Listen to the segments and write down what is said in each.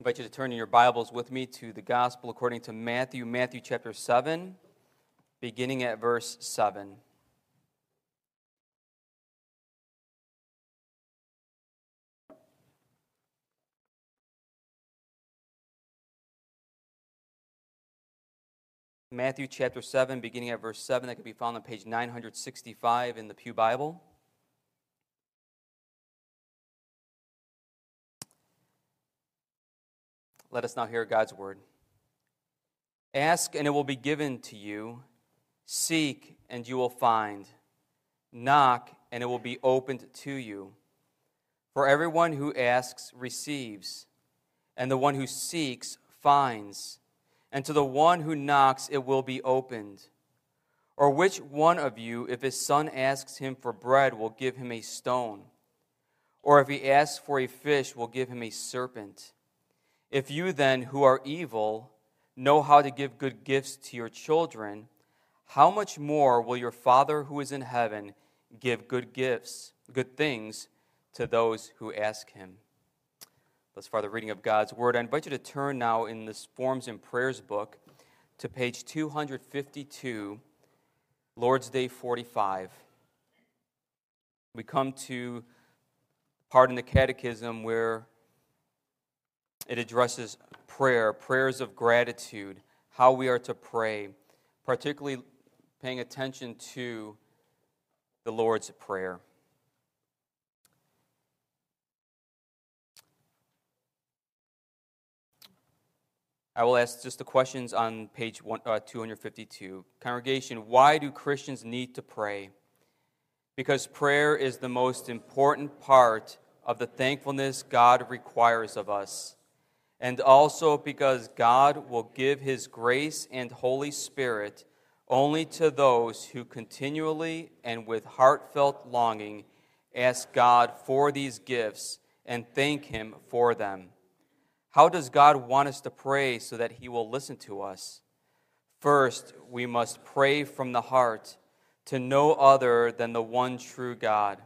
invite you to turn in your Bibles with me to the Gospel according to Matthew, Matthew chapter 7, beginning at verse 7. Matthew chapter 7, beginning at verse 7, that can be found on page 965 in the Pew Bible. Let us now hear God's word. Ask, and it will be given to you. Seek, and you will find. Knock, and it will be opened to you. For everyone who asks receives, and the one who seeks finds, and to the one who knocks it will be opened. Or which one of you, if his son asks him for bread, will give him a stone? Or if he asks for a fish, will give him a serpent? If you then, who are evil, know how to give good gifts to your children, how much more will your Father who is in heaven give good gifts, good things to those who ask him? Thus far, the reading of God's Word. I invite you to turn now in this Forms and Prayers book to page 252, Lord's Day 45. We come to part in the Catechism where it addresses prayer, prayers of gratitude, how we are to pray, particularly paying attention to the Lord's Prayer. I will ask just the questions on page uh, 252. Congregation, why do Christians need to pray? Because prayer is the most important part of the thankfulness God requires of us and also because God will give His grace and Holy Spirit only to those who continually and with heartfelt longing ask God for these gifts and thank Him for them. How does God want us to pray so that He will listen to us? First, we must pray from the heart to no other than the one true God,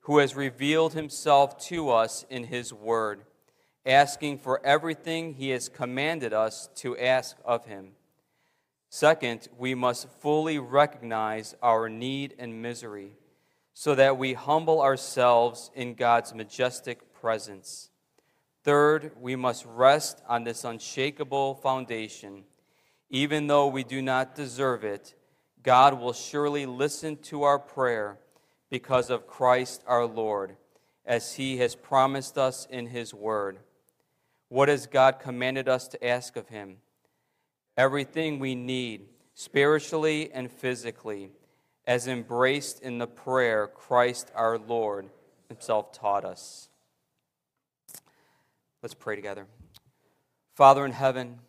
who has revealed Himself to us in His Word asking for everything he has commanded us to ask of him. Second, we must fully recognize our need and misery so that we humble ourselves in God's majestic presence. Third, we must rest on this unshakable foundation. Even though we do not deserve it, God will surely listen to our prayer because of Christ our Lord, as he has promised us in his word. What has God commanded us to ask of Him? Everything we need, spiritually and physically, as embraced in the prayer Christ our Lord Himself taught us. Let's pray together. Father in heaven,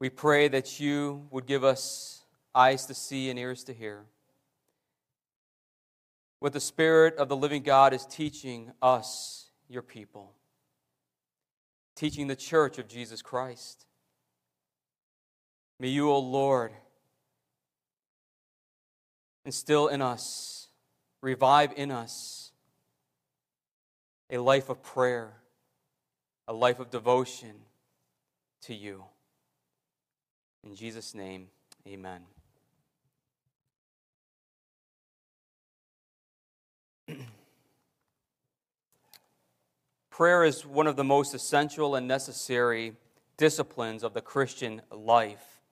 we pray that you would give us eyes to see and ears to hear. What the Spirit of the living God is teaching us, your people teaching the church of Jesus Christ. May you, O Lord, instill in us, revive in us a life of prayer, a life of devotion to you. In Jesus' name, amen. Prayer is one of the most essential and necessary disciplines of the Christian life.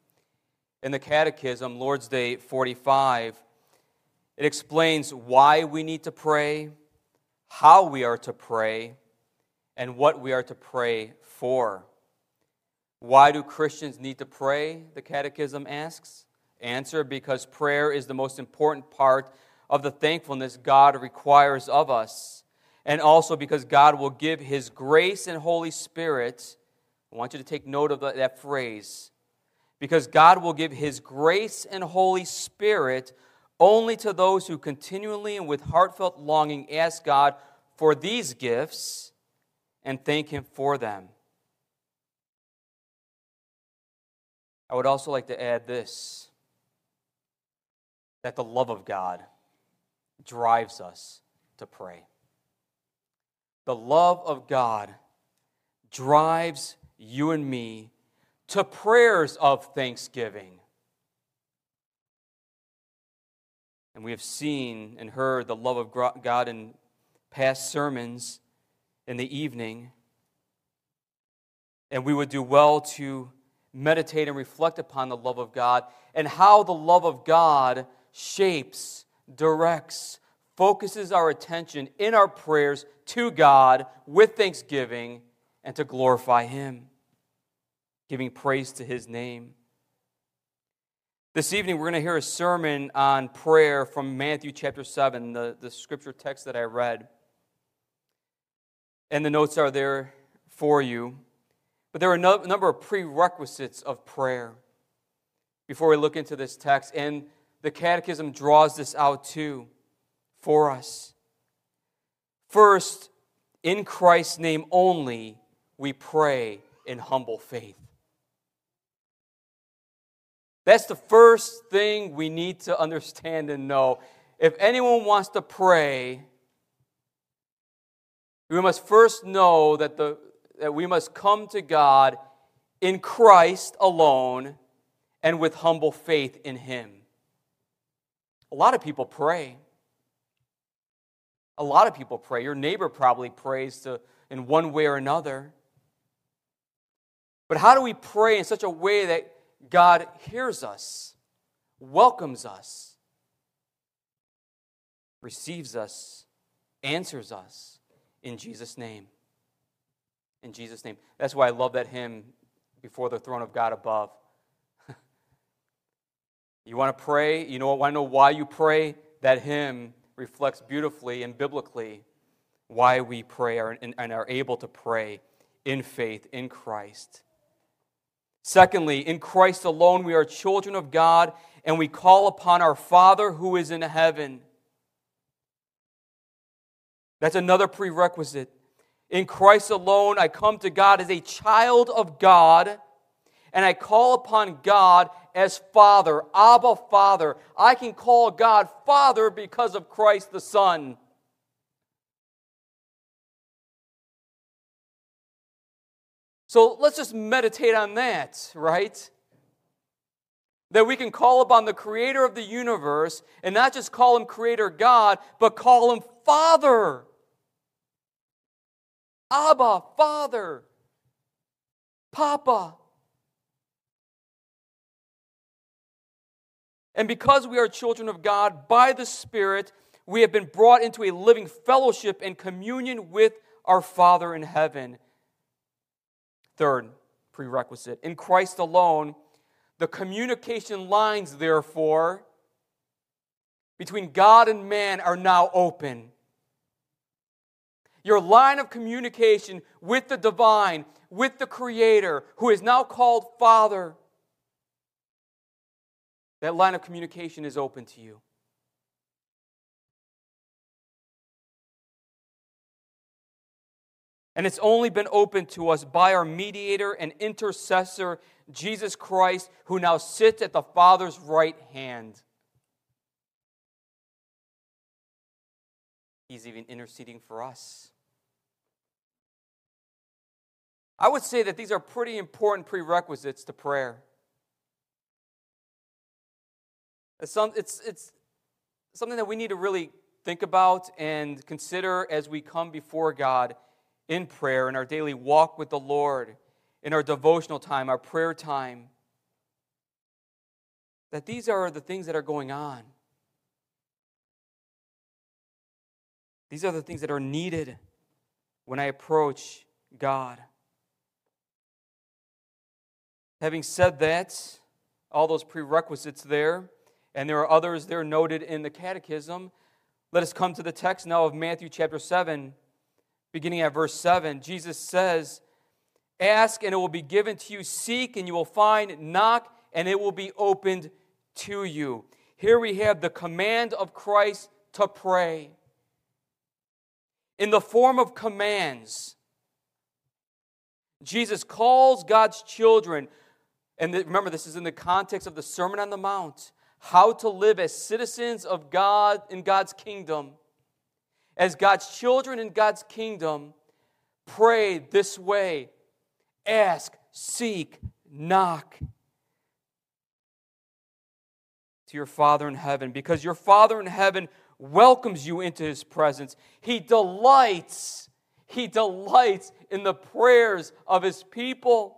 In the Catechism, Lord's Day 45, it explains why we need to pray, how we are to pray, and what we are to pray for. Why do Christians need to pray? The Catechism asks. Answer because prayer is the most important part of the thankfulness God requires of us and also because God will give His grace and Holy Spirit. I want you to take note of that phrase. Because God will give His grace and Holy Spirit only to those who continually and with heartfelt longing ask God for these gifts and thank Him for them. I would also like to add this that the love of God drives us to pray. The love of God drives you and me to prayers of thanksgiving. And we have seen and heard the love of God in past sermons in the evening. And we would do well to meditate and reflect upon the love of God and how the love of God shapes, directs, focuses our attention in our prayers to God with thanksgiving and to glorify Him, giving praise to His name. This evening, we're going to hear a sermon on prayer from Matthew chapter 7, the, the scripture text that I read. And the notes are there for you. But there are a number of prerequisites of prayer before we look into this text. And the Catechism draws this out too for us. First, in Christ's name only, we pray in humble faith. That's the first thing we need to understand and know. If anyone wants to pray, we must first know that, the, that we must come to God in Christ alone and with humble faith in Him. A lot of people pray. A lot of people pray. Your neighbor probably prays to, in one way or another. But how do we pray in such a way that God hears us, welcomes us, receives us, answers us in Jesus' name? In Jesus' name. That's why I love that hymn, Before the Throne of God Above. you want to pray? You know, want to know why you pray? That hymn reflects beautifully and biblically why we pray and are able to pray in faith in Christ. Secondly, in Christ alone we are children of God and we call upon our Father who is in heaven. That's another prerequisite. In Christ alone, I come to God as a child of God, and I call upon God as Father, Abba Father. I can call God Father because of Christ the Son. So let's just meditate on that, right? That we can call upon the creator of the universe and not just call him creator God, but call him Father. Abba, Father. Papa. And because we are children of God by the Spirit, we have been brought into a living fellowship and communion with our Father in heaven. Third prerequisite in Christ alone, the communication lines, therefore, between God and man are now open. Your line of communication with the divine, with the Creator, who is now called Father, that line of communication is open to you. And it's only been opened to us by our mediator and intercessor, Jesus Christ, who now sits at the Father's right hand. He's even interceding for us. I would say that these are pretty important prerequisites to prayer. It's, some, it's, it's something that we need to really think about and consider as we come before God in prayer, in our daily walk with the Lord, in our devotional time, our prayer time. That these are the things that are going on. These are the things that are needed when I approach God. Having said that, all those prerequisites there, and there are others there noted in the Catechism, let us come to the text now of Matthew chapter 7, beginning at verse 7, Jesus says, Ask and it will be given to you, seek and you will find, knock and it will be opened to you. Here we have the command of Christ to pray. In the form of commands. Jesus calls God's children, and remember, this is in the context of the Sermon on the Mount, how to live as citizens of God in God's kingdom as God's children in God's kingdom, pray this way ask, seek, knock to your Father in heaven because your Father in heaven welcomes you into his presence. He delights, he delights in the prayers of his people.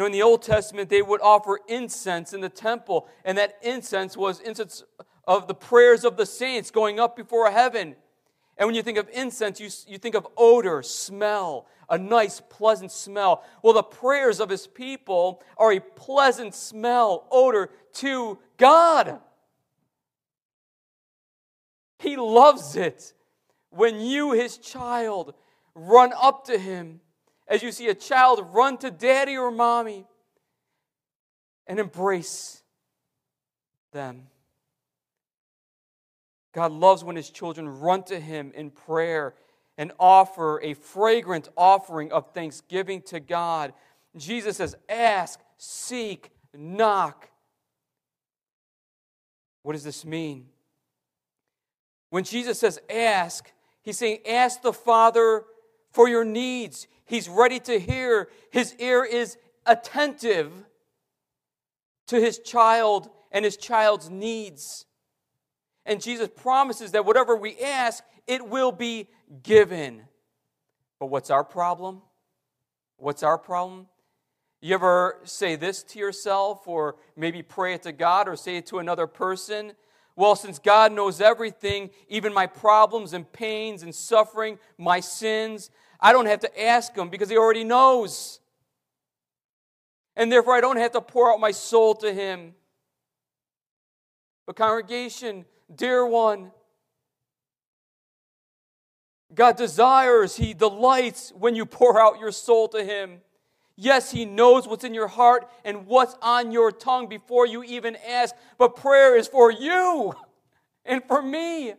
Know, in the Old Testament, they would offer incense in the temple, and that incense was incense of the prayers of the saints going up before heaven. And when you think of incense, you, you think of odor, smell, a nice, pleasant smell. Well, the prayers of his people are a pleasant smell, odor to God. He loves it when you, his child, run up to him as you see a child run to daddy or mommy and embrace them. God loves when his children run to him in prayer and offer a fragrant offering of thanksgiving to God. Jesus says, Ask, seek, knock. What does this mean? When Jesus says ask, he's saying, Ask the Father for your needs. He's ready to hear. His ear is attentive to his child and his child's needs. And Jesus promises that whatever we ask, it will be given. But what's our problem? What's our problem? You ever say this to yourself, or maybe pray it to God, or say it to another person? Well, since God knows everything, even my problems and pains and suffering, my sins, I don't have to ask Him because He already knows. And therefore, I don't have to pour out my soul to Him. But, congregation, dear one. God desires, He delights when you pour out your soul to Him. Yes, He knows what's in your heart and what's on your tongue before you even ask, but prayer is for you and for me.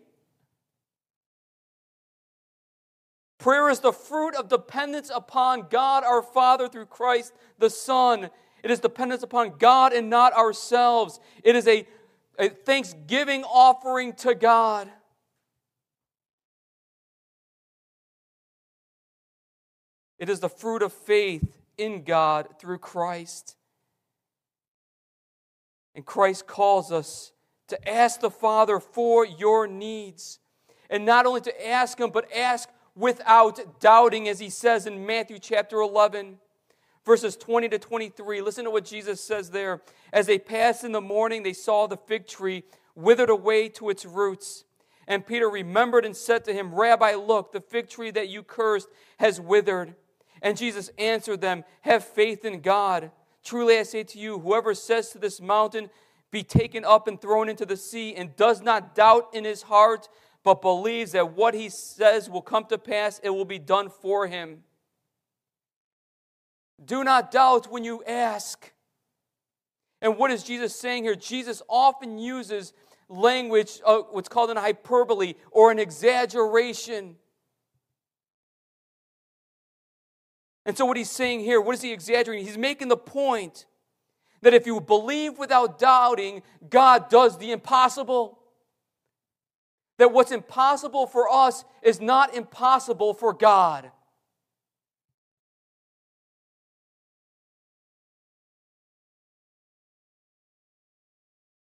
Prayer is the fruit of dependence upon God our Father through Christ the Son. It is dependence upon God and not ourselves. It is a a thanksgiving offering to God. It is the fruit of faith in God through Christ. And Christ calls us to ask the Father for your needs. And not only to ask Him, but ask without doubting, as He says in Matthew chapter 11 verses 20 to 23. Listen to what Jesus says there. As they passed in the morning, they saw the fig tree withered away to its roots. And Peter remembered and said to him, Rabbi, look, the fig tree that you cursed has withered. And Jesus answered them, Have faith in God. Truly I say to you, whoever says to this mountain, Be taken up and thrown into the sea, and does not doubt in his heart, but believes that what he says will come to pass, it will be done for him. Do not doubt when you ask. And what is Jesus saying here? Jesus often uses language, uh, what's called an hyperbole or an exaggeration. And so, what he's saying here, what is he exaggerating? He's making the point that if you believe without doubting, God does the impossible. That what's impossible for us is not impossible for God.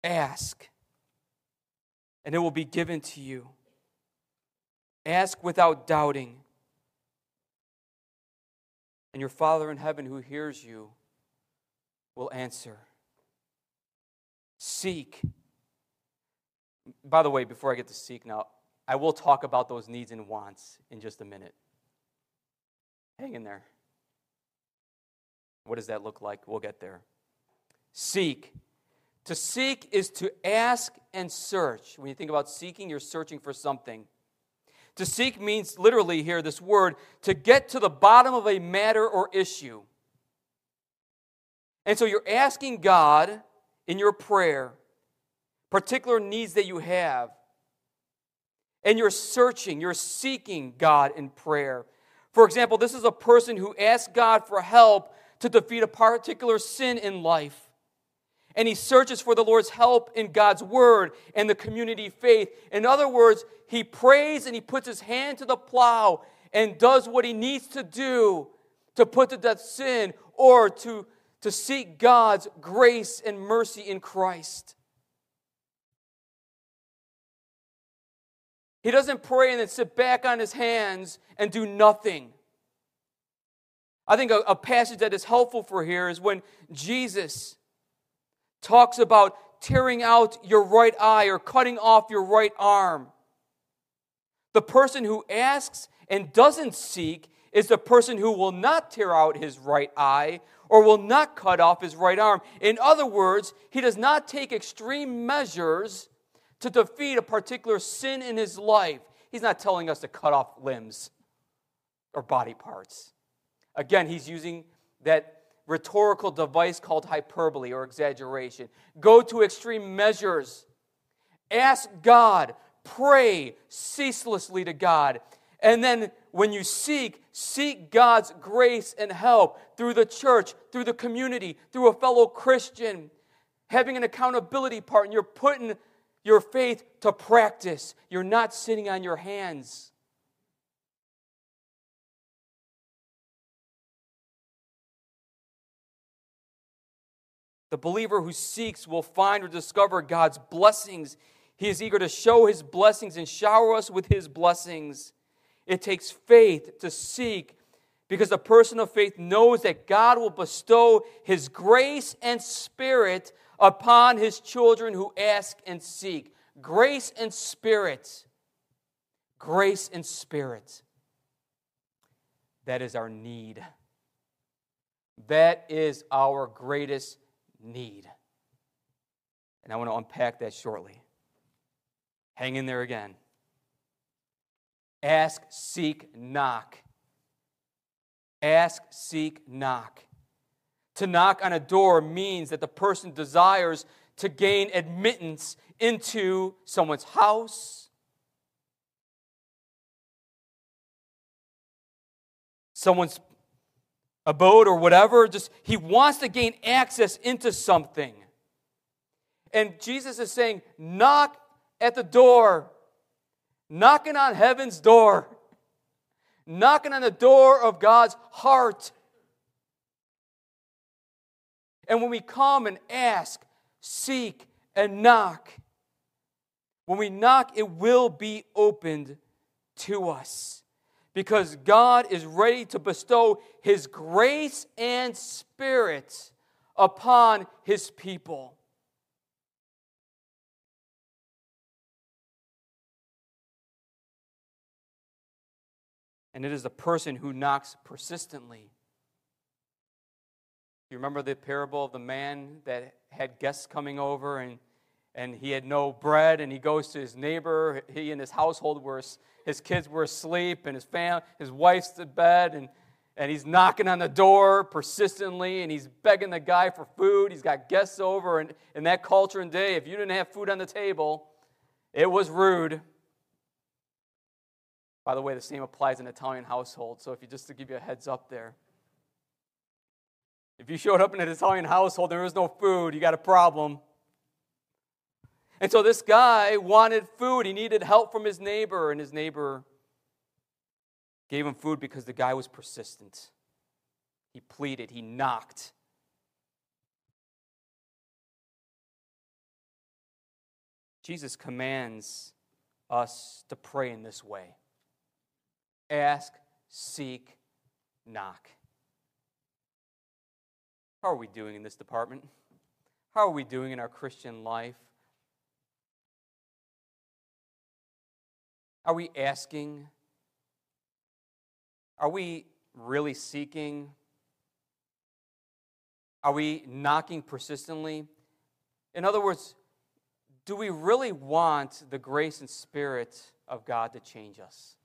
Ask, and it will be given to you. Ask without doubting. And your Father in heaven who hears you will answer. Seek. By the way, before I get to seek now, I will talk about those needs and wants in just a minute. Hang in there. What does that look like? We'll get there. Seek. To seek is to ask and search. When you think about seeking, you're searching for something. To seek means literally here, this word, to get to the bottom of a matter or issue. And so you're asking God in your prayer particular needs that you have. And you're searching, you're seeking God in prayer. For example, this is a person who asks God for help to defeat a particular sin in life. And he searches for the Lord's help in God's word and the community faith. In other words, he prays and he puts his hand to the plow and does what he needs to do to put to death sin or to, to seek God's grace and mercy in Christ. He doesn't pray and then sit back on his hands and do nothing. I think a, a passage that is helpful for here is when Jesus talks about tearing out your right eye or cutting off your right arm. The person who asks and doesn't seek is the person who will not tear out his right eye or will not cut off his right arm. In other words, he does not take extreme measures to defeat a particular sin in his life. He's not telling us to cut off limbs or body parts. Again, he's using that rhetorical device called hyperbole or exaggeration. Go to extreme measures. Ask God. Pray ceaselessly to God. And then when you seek, seek God's grace and help through the church, through the community, through a fellow Christian, having an accountability partner. You're putting your faith to practice. You're not sitting on your hands. The believer who seeks will find or discover God's blessings. He is eager to show his blessings and shower us with his blessings. It takes faith to seek because the person of faith knows that God will bestow his grace and spirit upon his children who ask and seek. Grace and spirit. Grace and spirit. That is our need. That is our greatest need. And I want to unpack that shortly. Hang in there again. Ask, seek, knock. Ask, seek, knock. To knock on a door means that the person desires to gain admittance into someone's house, someone's a boat or whatever. Just he wants to gain access into something. And Jesus is saying, knock at the door, knocking on heaven's door, knocking on the door of God's heart. And when we come and ask, seek, and knock, when we knock, it will be opened to us because God is ready to bestow His grace and Spirit upon His people. And it is the person who knocks persistently. You remember the parable of the man that had guests coming over and, and he had no bread and he goes to his neighbor. He and his household were his kids were asleep and his family, his wife's in bed, and, and he's knocking on the door persistently and he's begging the guy for food. He's got guests over, and in that culture and day, if you didn't have food on the table, it was rude. By the way, the same applies in Italian household, so if you just to give you a heads up there. If you showed up in an Italian household and there was no food, you got a problem. And so this guy wanted food. He needed help from his neighbor, and his neighbor gave him food because the guy was persistent. He pleaded, he knocked. Jesus commands us to pray in this way ask, seek, knock. How are we doing in this department? How are we doing in our Christian life? Are we asking? Are we really seeking? Are we knocking persistently? In other words, do we really want the grace and spirit of God to change us?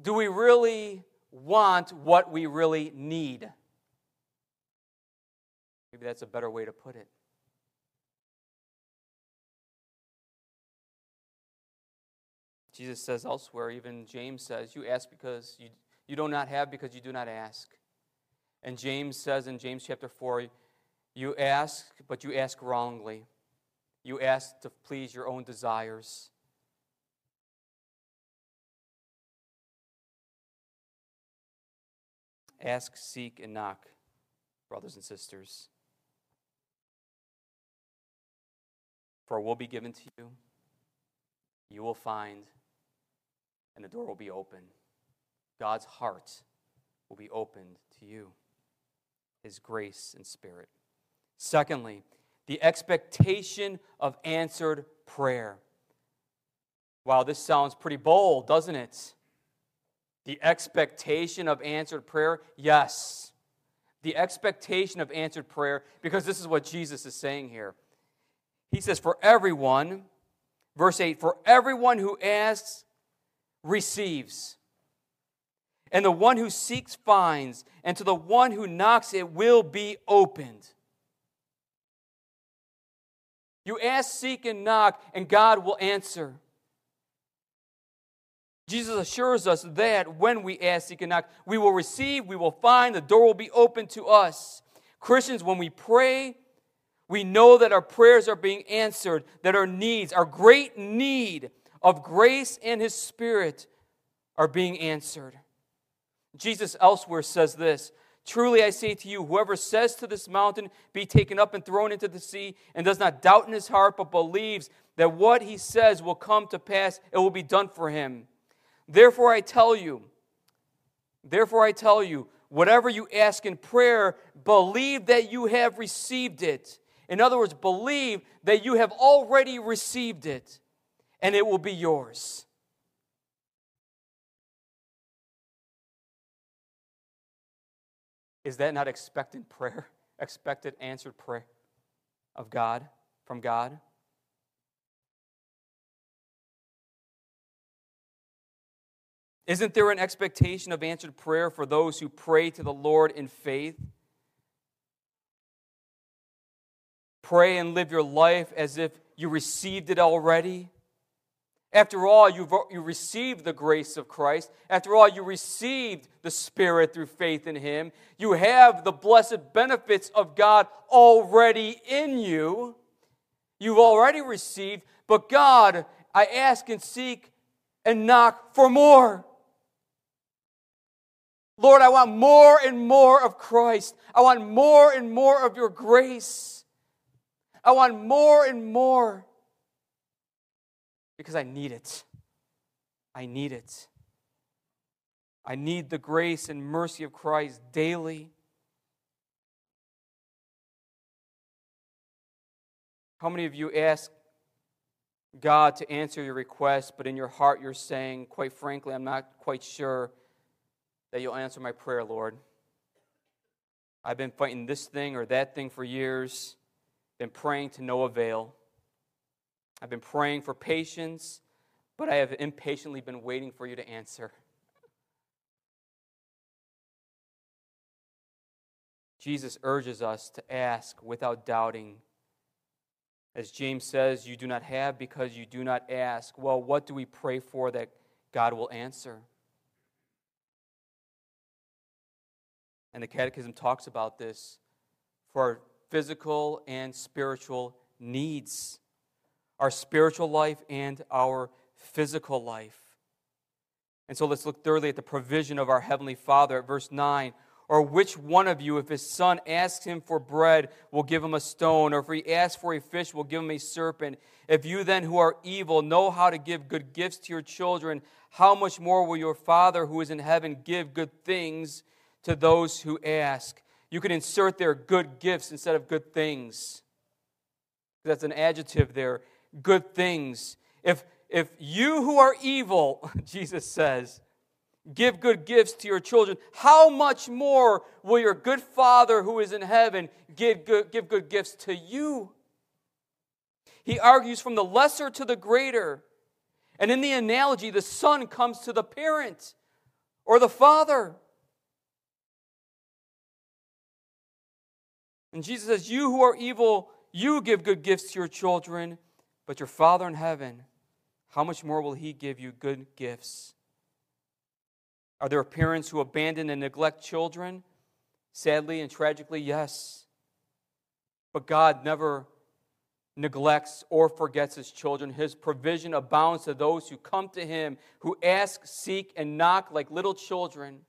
Do we really want what we really need? Maybe that's a better way to put it. Jesus says elsewhere, even James says, You ask because you, you do not have because you do not ask. And James says in James chapter 4, You ask, but you ask wrongly. You ask to please your own desires. Ask, seek, and knock, brothers and sisters. For it will be given to you, you will find, and the door will be open. God's heart will be opened to you, His grace and spirit. Secondly, the expectation of answered prayer. Wow, this sounds pretty bold, doesn't it? The expectation of answered prayer? Yes. The expectation of answered prayer, because this is what Jesus is saying here. He says, For everyone, verse 8, for everyone who asks receives. And the one who seeks finds, and to the one who knocks it will be opened. You ask, seek, and knock, and God will answer. Jesus assures us that when we ask, seek, and knock, we will receive, we will find, the door will be open to us. Christians, when we pray, we know that our prayers are being answered, that our needs, our great need of grace and His Spirit, are being answered. Jesus elsewhere says this Truly I say to you, whoever says to this mountain, Be taken up and thrown into the sea, and does not doubt in his heart, but believes that what he says will come to pass, it will be done for him. Therefore I tell you, therefore I tell you, whatever you ask in prayer, believe that you have received it. In other words, believe that you have already received it, and it will be yours. Is that not expected prayer? Expected answered prayer of God, from God? Isn't there an expectation of answered prayer for those who pray to the Lord in faith? Pray and live your life as if you received it already. After all, you've you received the grace of Christ. After all, you received the Spirit through faith in Him. You have the blessed benefits of God already in you. You've already received, but God, I ask and seek and knock for more. Lord, I want more and more of Christ. I want more and more of your grace. I want more and more because I need it. I need it. I need the grace and mercy of Christ daily. How many of you ask God to answer your request, but in your heart you're saying, quite frankly, I'm not quite sure that you'll answer my prayer, Lord? I've been fighting this thing or that thing for years, been praying to no avail. I've been praying for patience, but I have impatiently been waiting for you to answer. Jesus urges us to ask without doubting. As James says, you do not have because you do not ask. Well, what do we pray for that God will answer? And the Catechism talks about this for our physical and spiritual needs our spiritual life and our physical life. And so let's look thoroughly at the provision of our Heavenly Father at verse 9. Or which one of you, if his son asks him for bread, will give him a stone? Or if he asks for a fish, will give him a serpent? If you then, who are evil, know how to give good gifts to your children, how much more will your Father who is in heaven give good things to those who ask? You can insert there good gifts instead of good things. That's an adjective there good things. If, if you who are evil, Jesus says, give good gifts to your children, how much more will your good Father who is in heaven give good, give good gifts to you? He argues from the lesser to the greater. And in the analogy, the son comes to the parent or the father. And Jesus says, You who are evil, you give good gifts to your children. But your Father in heaven, how much more will He give you good gifts? Are there parents who abandon and neglect children? Sadly and tragically, yes. But God never neglects or forgets his children. His provision abounds to those who come to him, who ask, seek, and knock like little children.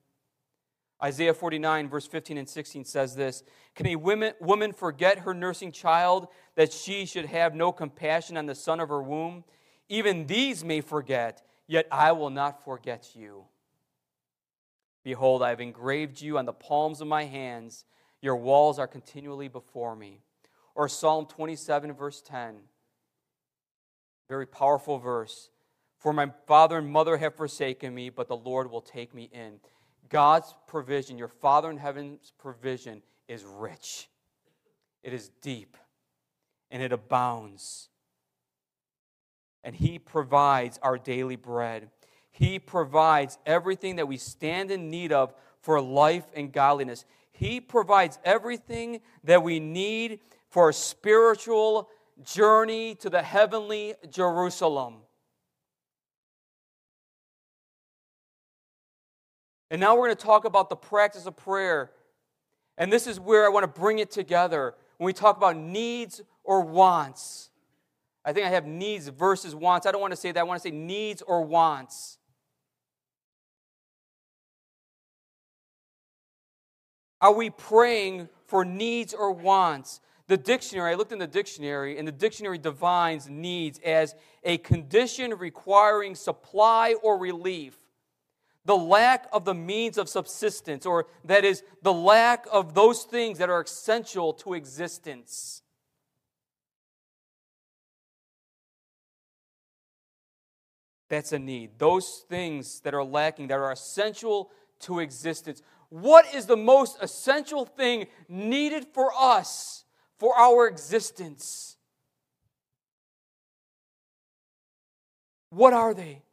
Isaiah 49, verse 15 and 16 says this Can a woman, forget her nursing child that she should have no compassion on the son of her womb? Even these may forget, yet I will not forget you. Behold, I have engraved you on the palms of my hands, your walls are continually before me. Or Psalm 27, verse 10. Very powerful verse. For my father and mother have forsaken me, but the Lord will take me in. God's provision, your Father in heaven's provision, is rich, it is deep, and it abounds. And He provides our daily bread. He provides everything that we stand in need of for life and godliness. He provides everything that we need for a spiritual journey to the heavenly Jerusalem. And now we're going to talk about the practice of prayer. And this is where I want to bring it together when we talk about needs or wants. I think I have needs versus wants. I don't want to say that. I want to say needs or wants. Are we praying for needs or wants? The dictionary, I looked in the dictionary, and the dictionary defines needs as a condition requiring supply or relief, the lack of the means of subsistence, or that is, the lack of those things that are essential to existence. That's a need. Those things that are lacking, that are essential to existence. What is the most essential thing needed for us? for our existence. What are they?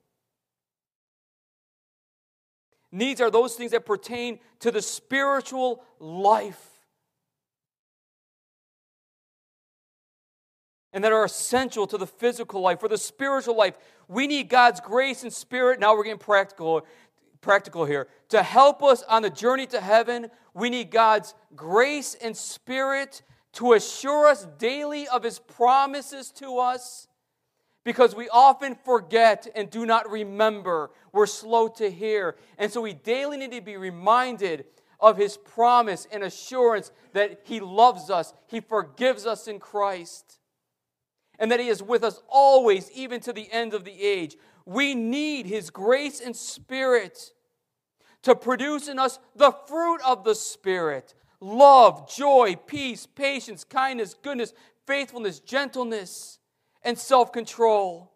Needs are those things that pertain to the spiritual life and that are essential to the physical life. For the spiritual life, we need God's grace and spirit. Now we're getting practical, practical here. To help us on the journey to heaven, we need God's grace and spirit to assure us daily of his promises to us because we often forget and do not remember. We're slow to hear. And so we daily need to be reminded of his promise and assurance that he loves us, he forgives us in Christ, and that he is with us always, even to the end of the age. We need his grace and spirit to produce in us the fruit of the Spirit love, joy, peace, patience, kindness, goodness, faithfulness, gentleness, and self control.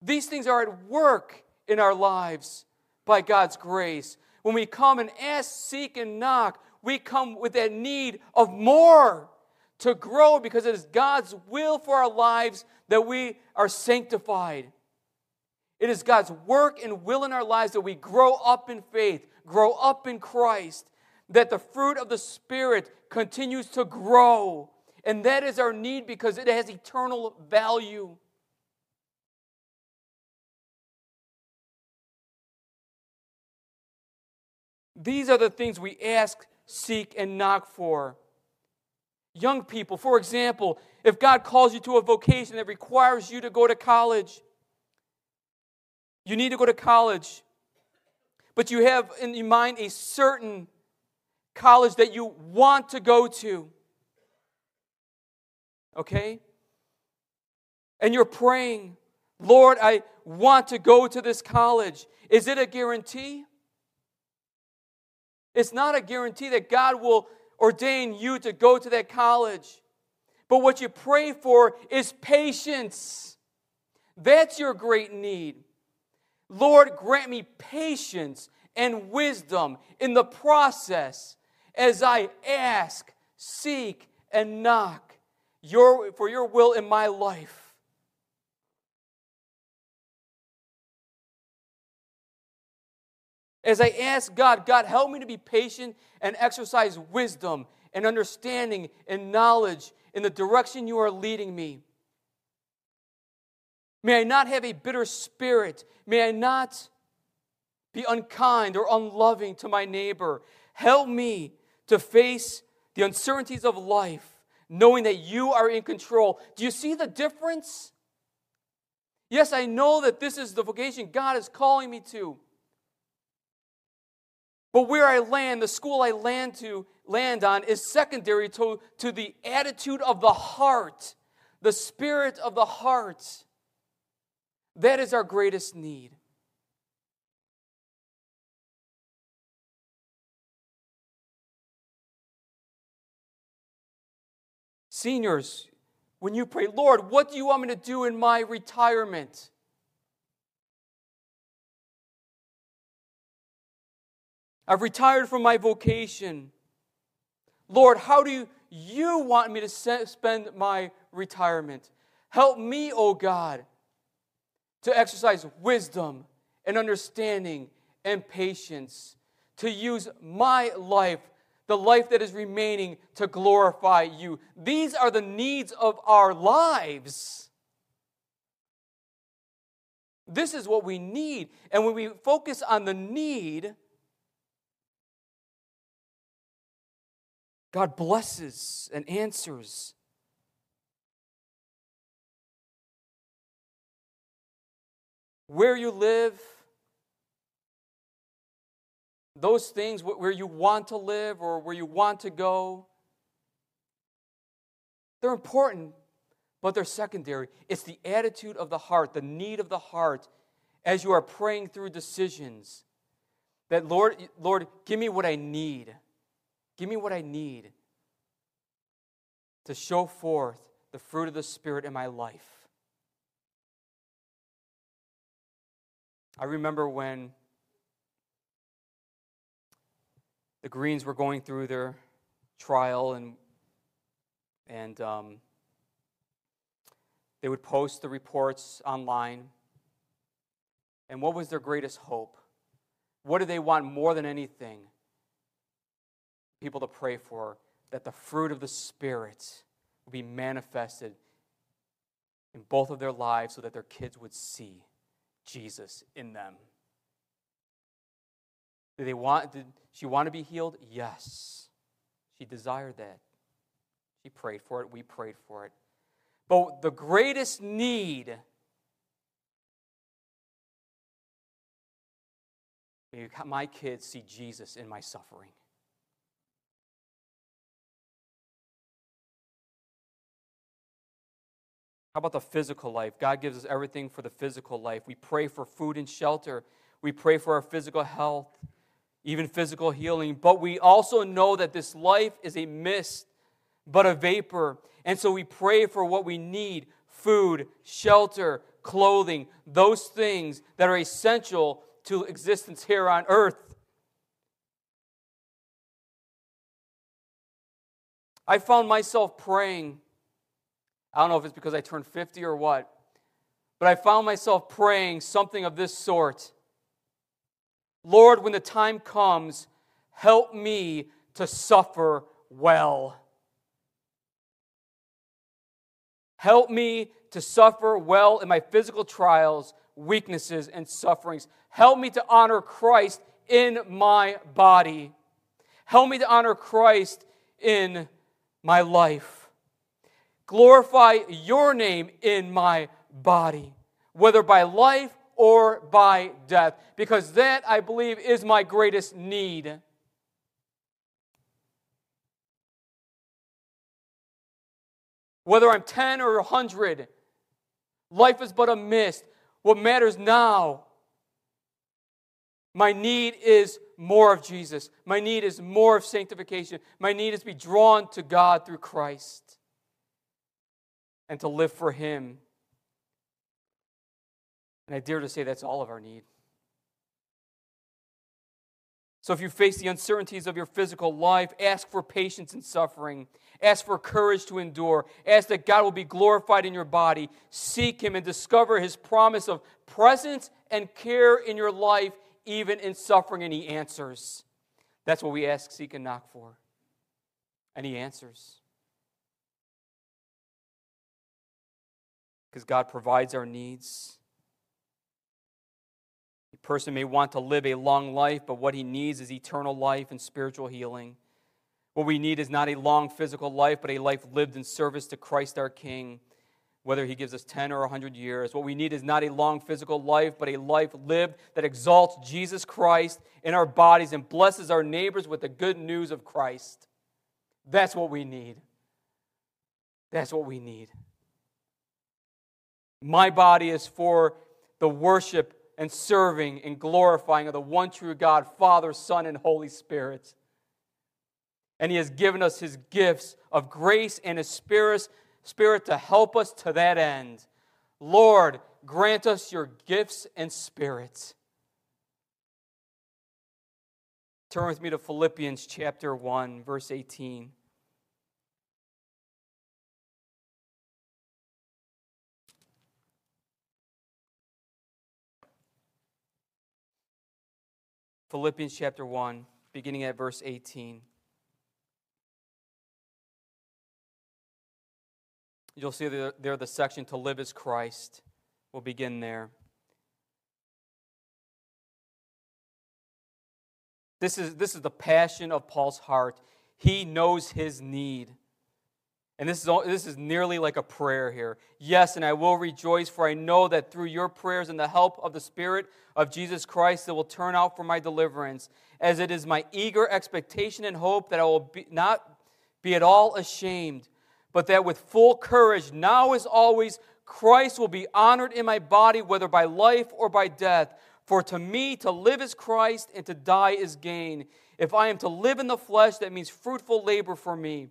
These things are at work in our lives by God's grace. When we come and ask, seek, and knock, we come with that need of more to grow because it is God's will for our lives that we are sanctified. It is God's work and will in our lives that we grow up in faith, grow up in Christ, that the fruit of the Spirit continues to grow. And that is our need because it has eternal value. These are the things we ask, seek, and knock for. Young people, for example, if God calls you to a vocation that requires you to go to college, you need to go to college but you have in mind a certain college that you want to go to. Okay? And you're praying, Lord, I want to go to this college. Is it a guarantee? It's not a guarantee that God will ordain you to go to that college. But what you pray for is patience. That's your great need. Lord, grant me patience and wisdom in the process as I ask, seek, and knock your, for your will in my life. As I ask God, God, help me to be patient and exercise wisdom and understanding and knowledge in the direction you are leading me. May I not have a bitter spirit. May I not be unkind or unloving to my neighbor. Help me to face the uncertainties of life, knowing that you are in control. Do you see the difference? Yes, I know that this is the vocation God is calling me to. But where I land, the school I land to land on is secondary to, to the attitude of the heart, the spirit of the heart. That is our greatest need. Seniors, when you pray, Lord, what do you want me to do in my retirement? I've retired from my vocation. Lord, how do you, want me to spend my retirement? Help me, O oh God, to exercise wisdom and understanding and patience, to use my life the life that is remaining to glorify you. These are the needs of our lives. This is what we need. And when we focus on the need, God blesses and answers. Where you live, those things where you want to live or where you want to go, they're important, but they're secondary. It's the attitude of the heart, the need of the heart as you are praying through decisions. That, Lord, Lord, give me what I need. Give me what I need to show forth the fruit of the Spirit in my life. I remember when the Greens were going through their trial and and um, they would post the reports online. And what was their greatest hope? What did they want more than anything? People to pray for that the fruit of the Spirit would be manifested in both of their lives so that their kids would see Jesus in them. Did they want did she want to be healed? Yes. She desired that. She prayed for it. We prayed for it. But the greatest need my kids see Jesus in my suffering. How about the physical life? God gives us everything for the physical life. We pray for food and shelter. We pray for our physical health even physical healing. But we also know that this life is a mist, but a vapor. And so we pray for what we need food, shelter, clothing, those things that are essential to existence here on earth. I found myself praying. I don't know if it's because I turned 50 or what, but I found myself praying something of this sort. Lord, when the time comes, help me to suffer well. Help me to suffer well in my physical trials, weaknesses, and sufferings. Help me to honor Christ in my body. Help me to honor Christ in my life. Glorify your name in my body, whether by life or by death. Because that, I believe, is my greatest need. Whether I'm 10 or 100, life is but a mist. What matters now, my need is more of Jesus. My need is more of sanctification. My need is to be drawn to God through Christ and to live for Him and I dare to say that's all of our need. So if you face the uncertainties of your physical life, ask for patience in suffering. Ask for courage to endure. Ask that God will be glorified in your body. Seek Him and discover His promise of presence and care in your life, even in suffering, and He answers. That's what we ask, seek, and knock for. And He answers. Because God provides our needs. Person may want to live a long life, but what he needs is eternal life and spiritual healing. What we need is not a long physical life, but a life lived in service to Christ our King, whether he gives us 10 or 100 years. What we need is not a long physical life, but a life lived that exalts Jesus Christ in our bodies and blesses our neighbors with the good news of Christ. That's what we need. That's what we need. My body is for the worship and serving and glorifying of the one true God, Father, Son, and Holy Spirit. And He has given us His gifts of grace and His Spirit, Spirit to help us to that end. Lord, grant us your gifts and spirits. Turn with me to Philippians chapter 1, verse 18. Philippians chapter 1, beginning at verse 18. You'll see there, the section to live as Christ. We'll begin there. This is, this is the passion of Paul's heart. He knows his need. And this is, this is nearly like a prayer here. Yes, and I will rejoice, for I know that through your prayers and the help of the Spirit of Jesus Christ, it will turn out for my deliverance, as it is my eager expectation and hope that I will be, not be at all ashamed, but that with full courage, now as always, Christ will be honored in my body, whether by life or by death. For to me, to live is Christ, and to die is gain. If I am to live in the flesh, that means fruitful labor for me.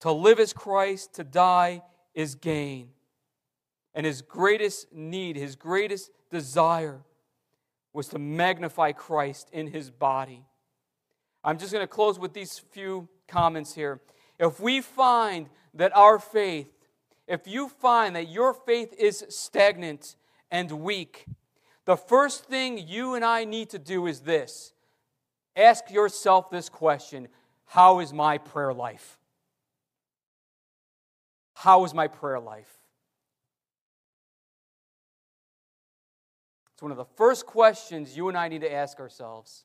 To live is Christ, to die is gain. And his greatest need, his greatest desire was to magnify Christ in his body. I'm just going to close with these few comments here. If we find that our faith, if you find that your faith is stagnant and weak, the first thing you and I need to do is this ask yourself this question How is my prayer life? How is my prayer life? It's one of the first questions you and I need to ask ourselves.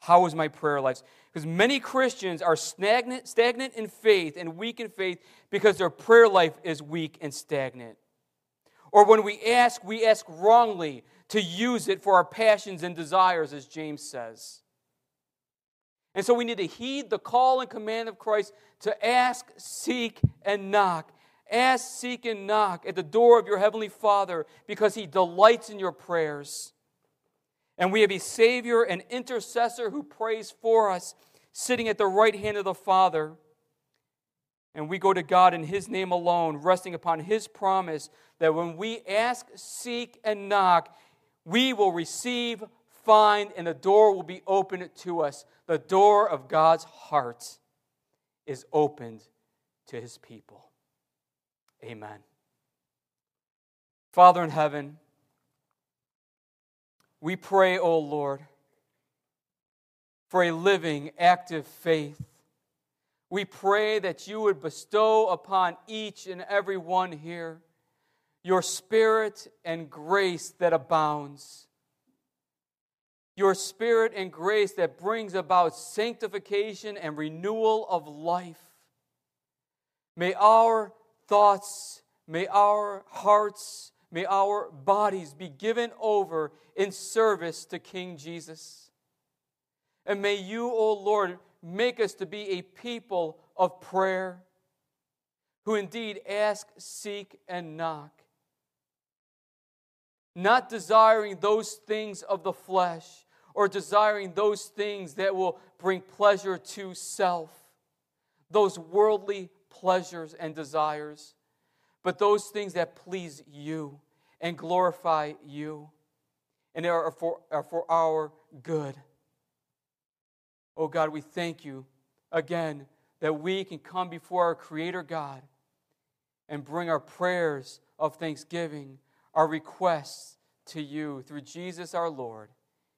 How is my prayer life? Because many Christians are stagnant, stagnant in faith and weak in faith because their prayer life is weak and stagnant. Or when we ask, we ask wrongly to use it for our passions and desires, as James says. And so we need to heed the call and command of Christ to ask, seek, and knock. Ask, seek, and knock at the door of your Heavenly Father because He delights in your prayers. And we have a Savior and intercessor who prays for us, sitting at the right hand of the Father. And we go to God in His name alone, resting upon His promise that when we ask, seek, and knock, we will receive, find, and the door will be opened to us. The door of God's heart is opened to his people. Amen. Father in heaven, we pray, O Lord, for a living, active faith. We pray that you would bestow upon each and every one here your spirit and grace that abounds your spirit and grace that brings about sanctification and renewal of life. May our thoughts, may our hearts, may our bodies be given over in service to King Jesus. And may you, O Lord, make us to be a people of prayer who indeed ask, seek, and knock not desiring those things of the flesh or desiring those things that will bring pleasure to self, those worldly pleasures and desires, but those things that please you and glorify you and are for, are for our good. Oh God, we thank you again that we can come before our Creator God and bring our prayers of thanksgiving, our requests to you through Jesus our Lord,